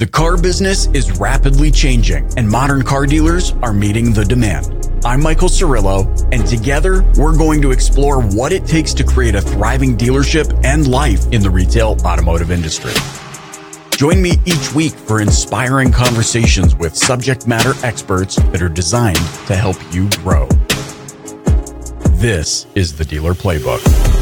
The car business is rapidly changing, and modern car dealers are meeting the demand. I'm Michael Cirillo, and together we're going to explore what it takes to create a thriving dealership and life in the retail automotive industry. Join me each week for inspiring conversations with subject matter experts that are designed to help you grow. This is the Dealer Playbook.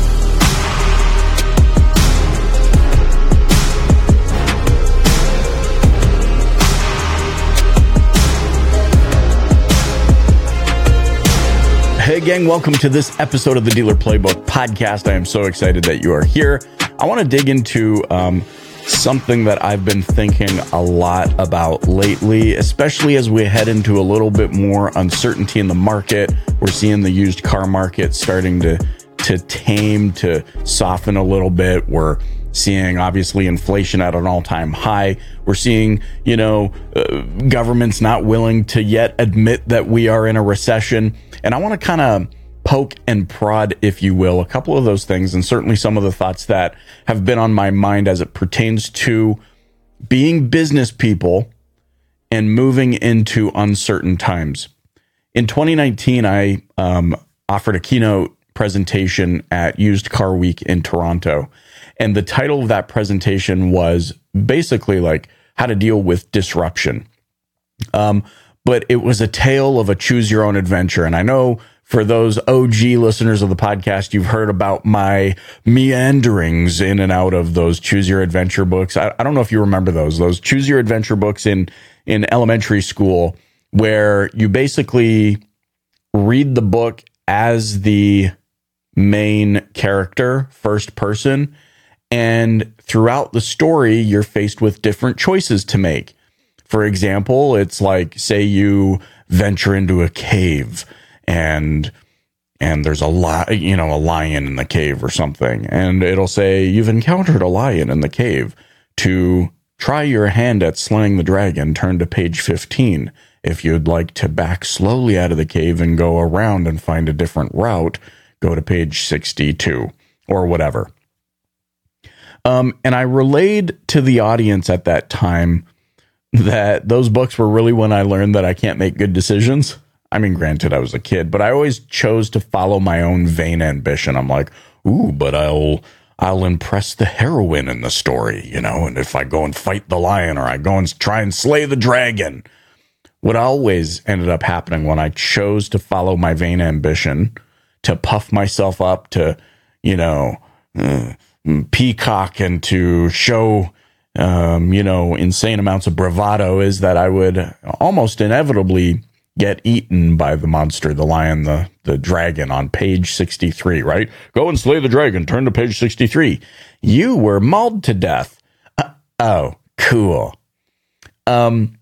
Hey, gang, welcome to this episode of the Dealer Playbook podcast. I am so excited that you are here. I want to dig into um, something that I've been thinking a lot about lately, especially as we head into a little bit more uncertainty in the market. We're seeing the used car market starting to to tame, to soften a little bit. We're seeing obviously inflation at an all-time high. We're seeing, you know, uh, governments not willing to yet admit that we are in a recession. And I want to kind of poke and prod, if you will, a couple of those things, and certainly some of the thoughts that have been on my mind as it pertains to being business people and moving into uncertain times. In 2019, I um, offered a keynote presentation at Used Car Week in Toronto. And the title of that presentation was basically like how to deal with disruption. Um, but it was a tale of a choose your own adventure. And I know for those OG listeners of the podcast, you've heard about my meanderings in and out of those choose your adventure books. I, I don't know if you remember those, those choose your adventure books in, in elementary school where you basically read the book as the main character, first person. And throughout the story, you're faced with different choices to make. For example, it's like, say you venture into a cave and and there's a lot you know a lion in the cave or something. And it'll say you've encountered a lion in the cave. To try your hand at slaying the dragon turn to page 15 if you'd like to back slowly out of the cave and go around and find a different route go to page 62 or whatever um, and i relayed to the audience at that time that those books were really when i learned that i can't make good decisions I mean, granted, I was a kid, but I always chose to follow my own vain ambition. I'm like, ooh, but I'll I'll impress the heroine in the story, you know, and if I go and fight the lion or I go and try and slay the dragon. What always ended up happening when I chose to follow my vain ambition, to puff myself up, to, you know, uh, peacock and to show um, you know, insane amounts of bravado is that I would almost inevitably get eaten by the monster, the lion, the, the dragon on page 63, right? Go and slay the dragon. Turn to page 63. You were mauled to death. Uh, oh, cool. Um,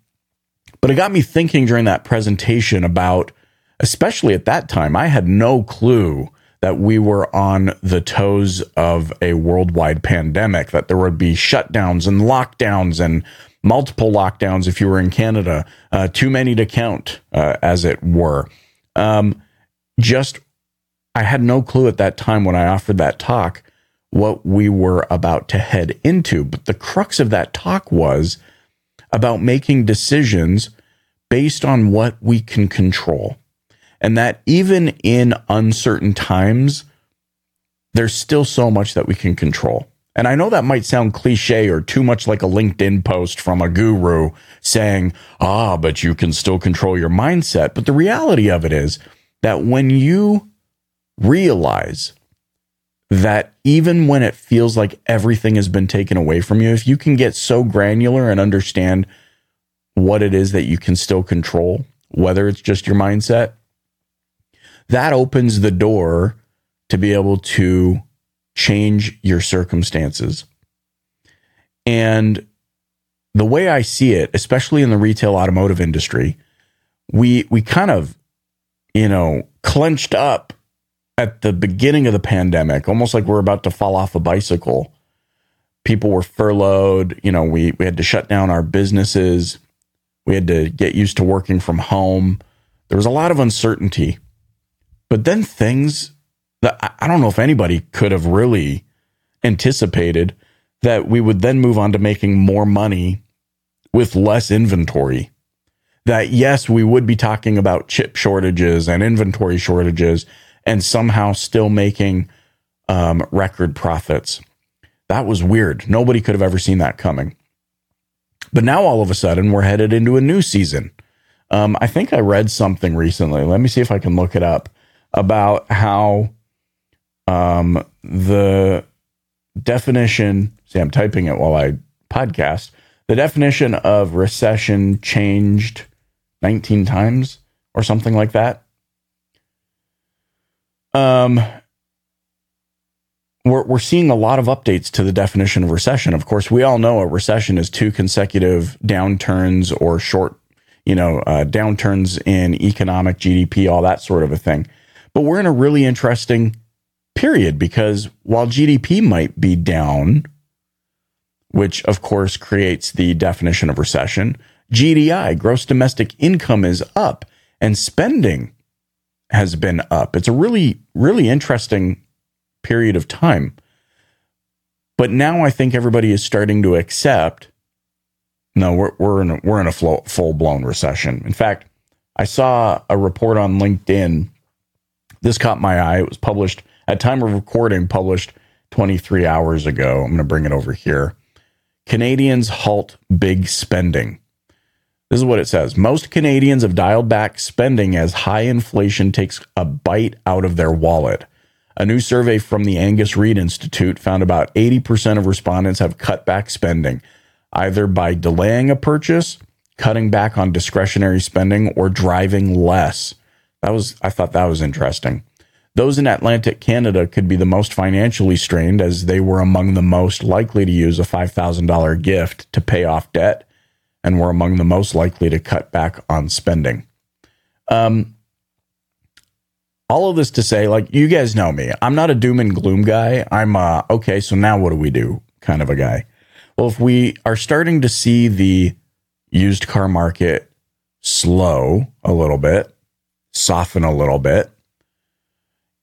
but it got me thinking during that presentation about, especially at that time, I had no clue that we were on the toes of a worldwide pandemic, that there would be shutdowns and lockdowns and multiple lockdowns if you were in Canada, uh, too many to count, uh, as it were. Um, just, I had no clue at that time when I offered that talk what we were about to head into. But the crux of that talk was about making decisions based on what we can control. And that even in uncertain times, there's still so much that we can control. And I know that might sound cliche or too much like a LinkedIn post from a guru saying, ah, but you can still control your mindset. But the reality of it is that when you realize that even when it feels like everything has been taken away from you, if you can get so granular and understand what it is that you can still control, whether it's just your mindset, that opens the door to be able to change your circumstances. And the way I see it, especially in the retail automotive industry, we we kind of, you know, clenched up at the beginning of the pandemic, almost like we're about to fall off a bicycle. People were furloughed, you know, we we had to shut down our businesses. We had to get used to working from home. There was a lot of uncertainty. But then things that I don't know if anybody could have really anticipated that we would then move on to making more money with less inventory. That yes, we would be talking about chip shortages and inventory shortages and somehow still making um, record profits. That was weird. Nobody could have ever seen that coming. But now all of a sudden, we're headed into a new season. Um, I think I read something recently. Let me see if I can look it up about how um, the definition. See, I'm typing it while I podcast. The definition of recession changed 19 times or something like that. Um, we're, we're seeing a lot of updates to the definition of recession. Of course, we all know a recession is two consecutive downturns or short, you know, uh, downturns in economic GDP, all that sort of a thing. But we're in a really interesting period because while GDP might be down, which of course creates the definition of recession, GDI, gross domestic income, is up and spending has been up. It's a really, really interesting period of time. But now I think everybody is starting to accept no, we're, we're in a, we're in a full blown recession. In fact, I saw a report on LinkedIn. This caught my eye. It was published at time of recording, published 23 hours ago. I'm going to bring it over here. Canadians halt big spending. This is what it says. Most Canadians have dialed back spending as high inflation takes a bite out of their wallet. A new survey from the Angus Reid Institute found about 80% of respondents have cut back spending, either by delaying a purchase, cutting back on discretionary spending, or driving less. That was I thought that was interesting. Those in Atlantic Canada could be the most financially strained as they were among the most likely to use a $5,000 gift to pay off debt and were among the most likely to cut back on spending. Um, all of this to say, like, you guys know me. I'm not a doom and gloom guy. I'm, uh, okay, so now what do we do kind of a guy. Well, if we are starting to see the used car market slow a little bit, soften a little bit,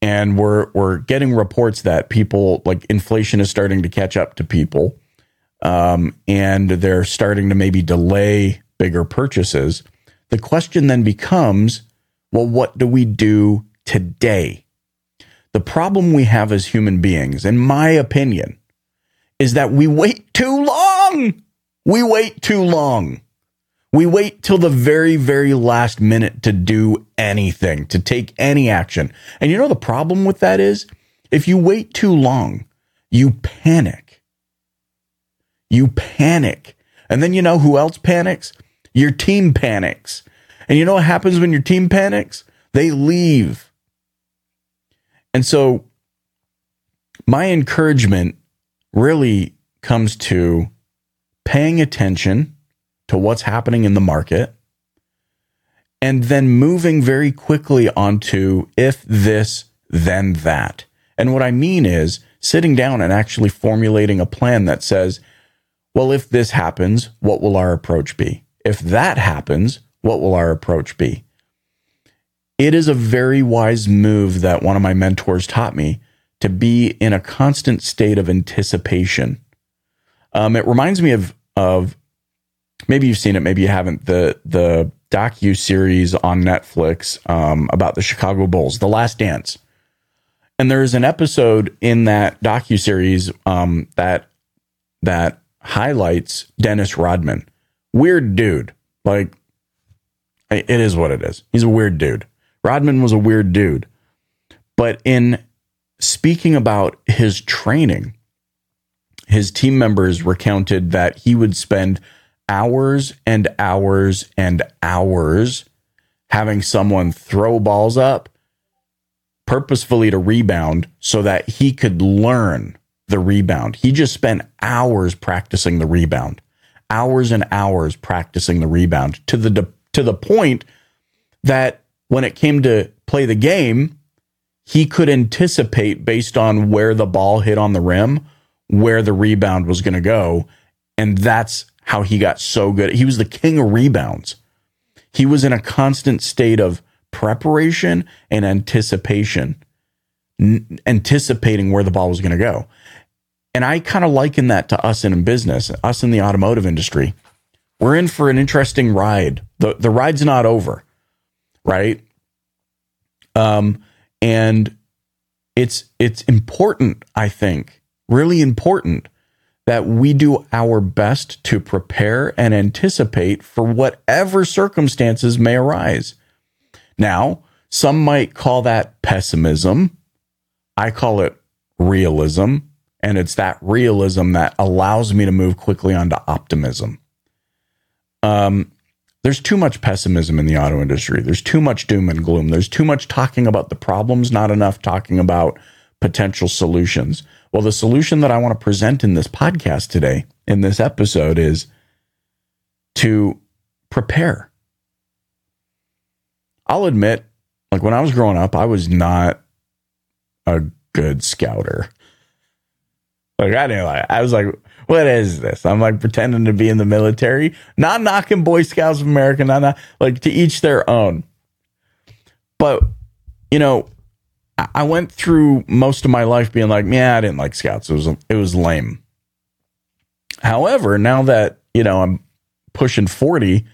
and we're we're getting reports that people like inflation is starting to catch up to people, um, and they're starting to maybe delay bigger purchases. The question then becomes, well, what do we do today. The problem we have as human beings, in my opinion, is that we wait too long. We wait too long. We wait till the very, very last minute to do anything, to take any action. And you know, the problem with that is if you wait too long, you panic. You panic. And then you know who else panics? Your team panics. And you know what happens when your team panics? They leave. And so my encouragement really comes to paying attention to what's happening in the market and then moving very quickly onto if this, then that. And what I mean is sitting down and actually formulating a plan that says, well, if this happens, what will our approach be? If that happens, what will our approach be? it is a very wise move that one of my mentors taught me to be in a constant state of anticipation. Um, it reminds me of of maybe you've seen it, maybe you haven't. The the docu series on Netflix um, about the Chicago Bulls, The Last Dance, and there's an episode in that docu series um, that that highlights Dennis Rodman. Weird dude, like it is what it is. He's a weird dude. Rodman was a weird dude. But in speaking about his training, his team members recounted that he would spend hours and hours and hours having someone throw balls up purposefully to rebound so that he could learn the rebound. He just spent hours practicing the rebound, hours and hours practicing the rebound to the to the point that when it came to play the game, he could anticipate based on where the ball hit on the rim, where the rebound was going to go. And that's how he got so good. He was the king of rebounds. He was in a constant state of preparation and anticipation, n- anticipating where the ball was going to go. And I kind of liken that to us in business, us in the automotive industry. we're in for an interesting ride. The the ride's not over, right? Um, and it's it's important, I think, really important that we do our best to prepare and anticipate for whatever circumstances may arise. Now, some might call that pessimism. I call it realism. And it's that realism that allows me to move quickly onto optimism. Um, there's too much pessimism in the auto industry. There's too much doom and gloom. There's too much talking about the problems, not enough talking about potential solutions. Well, the solution that I want to present in this podcast today, in this episode, is to prepare. I'll admit, like when I was growing up, I was not a good scouter. Like I didn't like. I was like, "What is this?" I'm like pretending to be in the military, not knocking Boy Scouts of America, not, not like to each their own. But you know, I went through most of my life being like, "Yeah, I didn't like Scouts. It was it was lame." However, now that you know I'm pushing forty,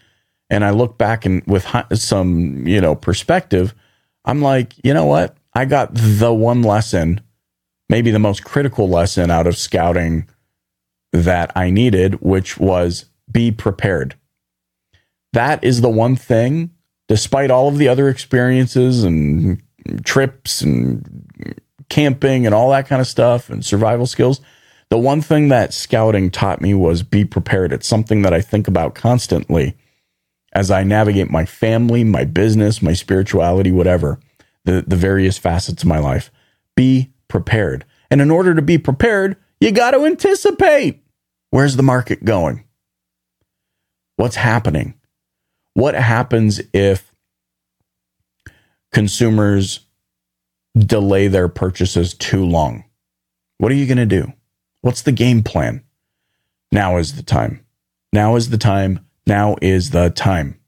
and I look back and with some you know perspective, I'm like, you know what? I got the one lesson maybe the most critical lesson out of scouting that I needed, which was be prepared. That is the one thing, despite all of the other experiences and trips and camping and all that kind of stuff and survival skills. The one thing that scouting taught me was be prepared. It's something that I think about constantly as I navigate my family, my business, my spirituality, whatever, the, the various facets of my life. Be prepared. And in order to be prepared, you got to anticipate. Where's the market going? What's happening? What happens if consumers delay their purchases too long? What are you going to do? What's the game plan? Now is the time. Now is the time. Now is the time.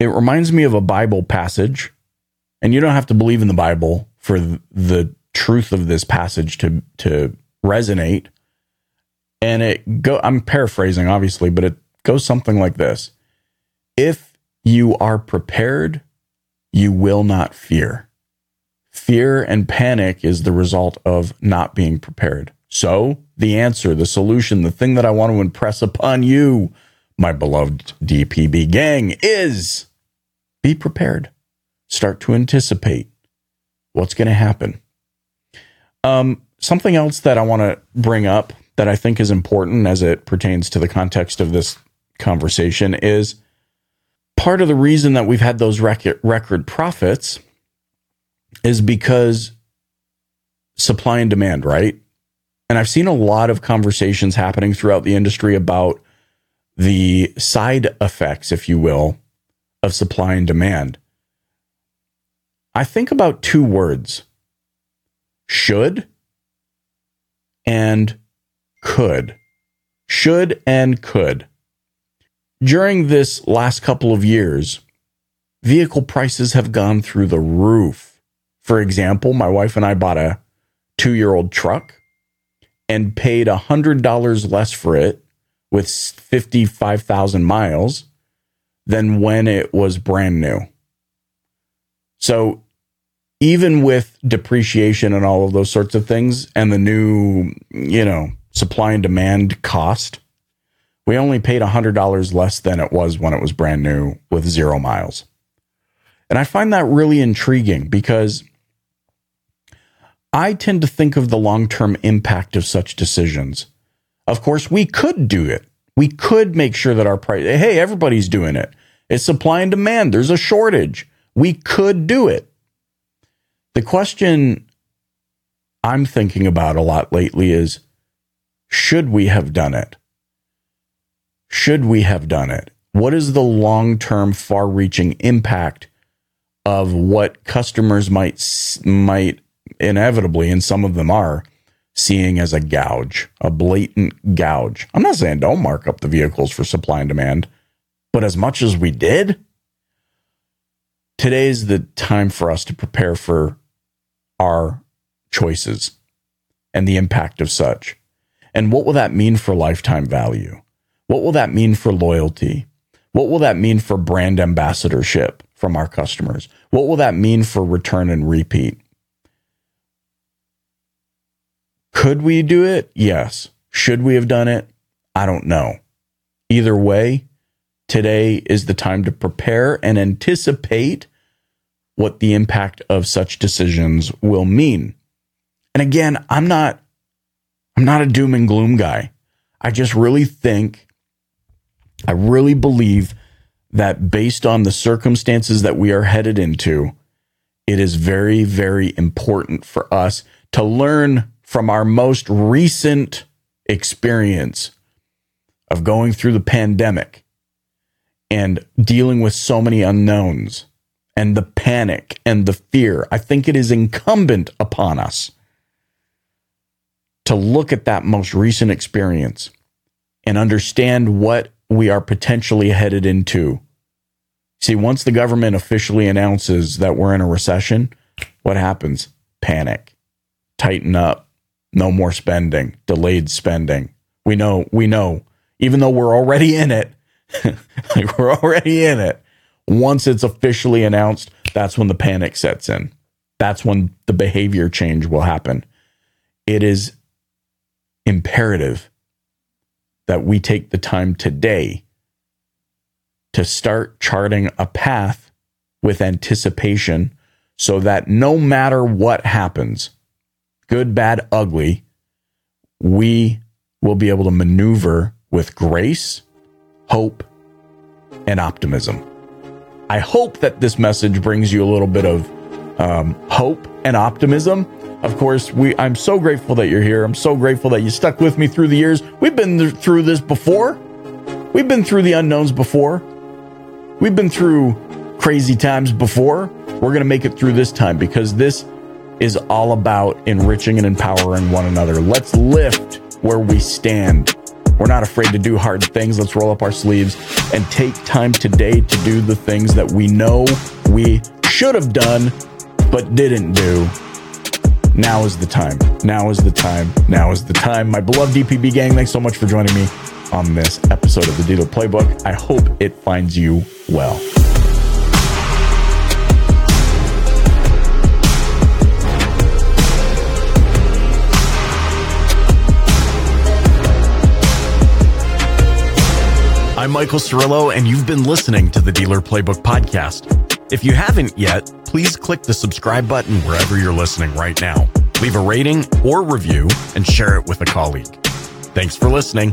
It reminds me of a Bible passage, and you don't have to believe in the Bible for the truth of this passage to to resonate. And it go I'm paraphrasing obviously, but it goes something like this. If you are prepared, you will not fear. Fear and panic is the result of not being prepared. So, the answer, the solution, the thing that I want to impress upon you, my beloved DPB gang, is be prepared. Start to anticipate what's going to happen. Um, something else that I want to bring up that I think is important as it pertains to the context of this conversation is part of the reason that we've had those record, record profits is because supply and demand, right? And I've seen a lot of conversations happening throughout the industry about the side effects, if you will, of supply and demand. I think about two words should and could. Should and could. During this last couple of years, vehicle prices have gone through the roof. For example, my wife and I bought a two year old truck and paid $100 less for it with 55,000 miles than when it was brand new. So even with depreciation and all of those sorts of things and the new, you know, supply and demand cost, we only paid $100 less than it was when it was brand new with zero miles. And I find that really intriguing because I tend to think of the long term impact of such decisions. Of course, we could do it. We could make sure that our price, hey, everybody's doing it. It's supply and demand. There's a shortage. We could do it. The question I'm thinking about a lot lately is should we have done it? Should we have done it? What is the long term, far reaching impact of what customers might, might inevitably, and some of them are, seeing as a gouge, a blatant gouge? I'm not saying don't mark up the vehicles for supply and demand, but as much as we did, today's the time for us to prepare for our choices and the impact of such. And what will that mean for lifetime value? What will that mean for loyalty? What will that mean for brand ambassadorship from our customers? What will that mean for return and repeat? Could we do it? Yes. Should we have done it? I don't know. Either way, today is the time to prepare and anticipate what the impact of such decisions will mean. And again, I'm not I'm not a doom and gloom guy. I just really think I really believe that based on the circumstances that we are headed into, it is very, very important for us to learn from our most recent experience of going through the pandemic and dealing with so many unknowns and the panic and the fear. I think it is incumbent upon us to look at that most recent experience and understand what we are potentially headed into. See, once the government officially announces that we're in a recession, what happens? Panic, tighten up, no more spending, delayed spending. We know, we know, even though we're already in it, like we're already in it. Once it's officially announced, that's when the panic sets in. That's when the behavior change will happen. It is imperative that we take the time today to start charting a path with anticipation so that no matter what happens, good, bad, ugly, we will be able to maneuver with grace, hope, and optimism. I hope that this message brings you a little bit of um, hope and optimism of course, we I'm so grateful that you're here. I'm so grateful that you stuck with me through the years. We've been through this before. We've been through the unknowns before. We've been through crazy times before. We're going to make it through this time because this is all about enriching and empowering one another. Let's lift where we stand. We're not afraid to do hard things. Let's roll up our sleeves and take time today to do the things that we know we should have done but didn't do now is the time. Now is the time. Now is the time. My beloved DPB gang, thanks so much for joining me on this episode of the Dealer Playbook. I hope it finds you well. I'm Michael Cirillo, and you've been listening to the Dealer Playbook Podcast. If you haven't yet, please click the subscribe button wherever you're listening right now. Leave a rating or review and share it with a colleague. Thanks for listening.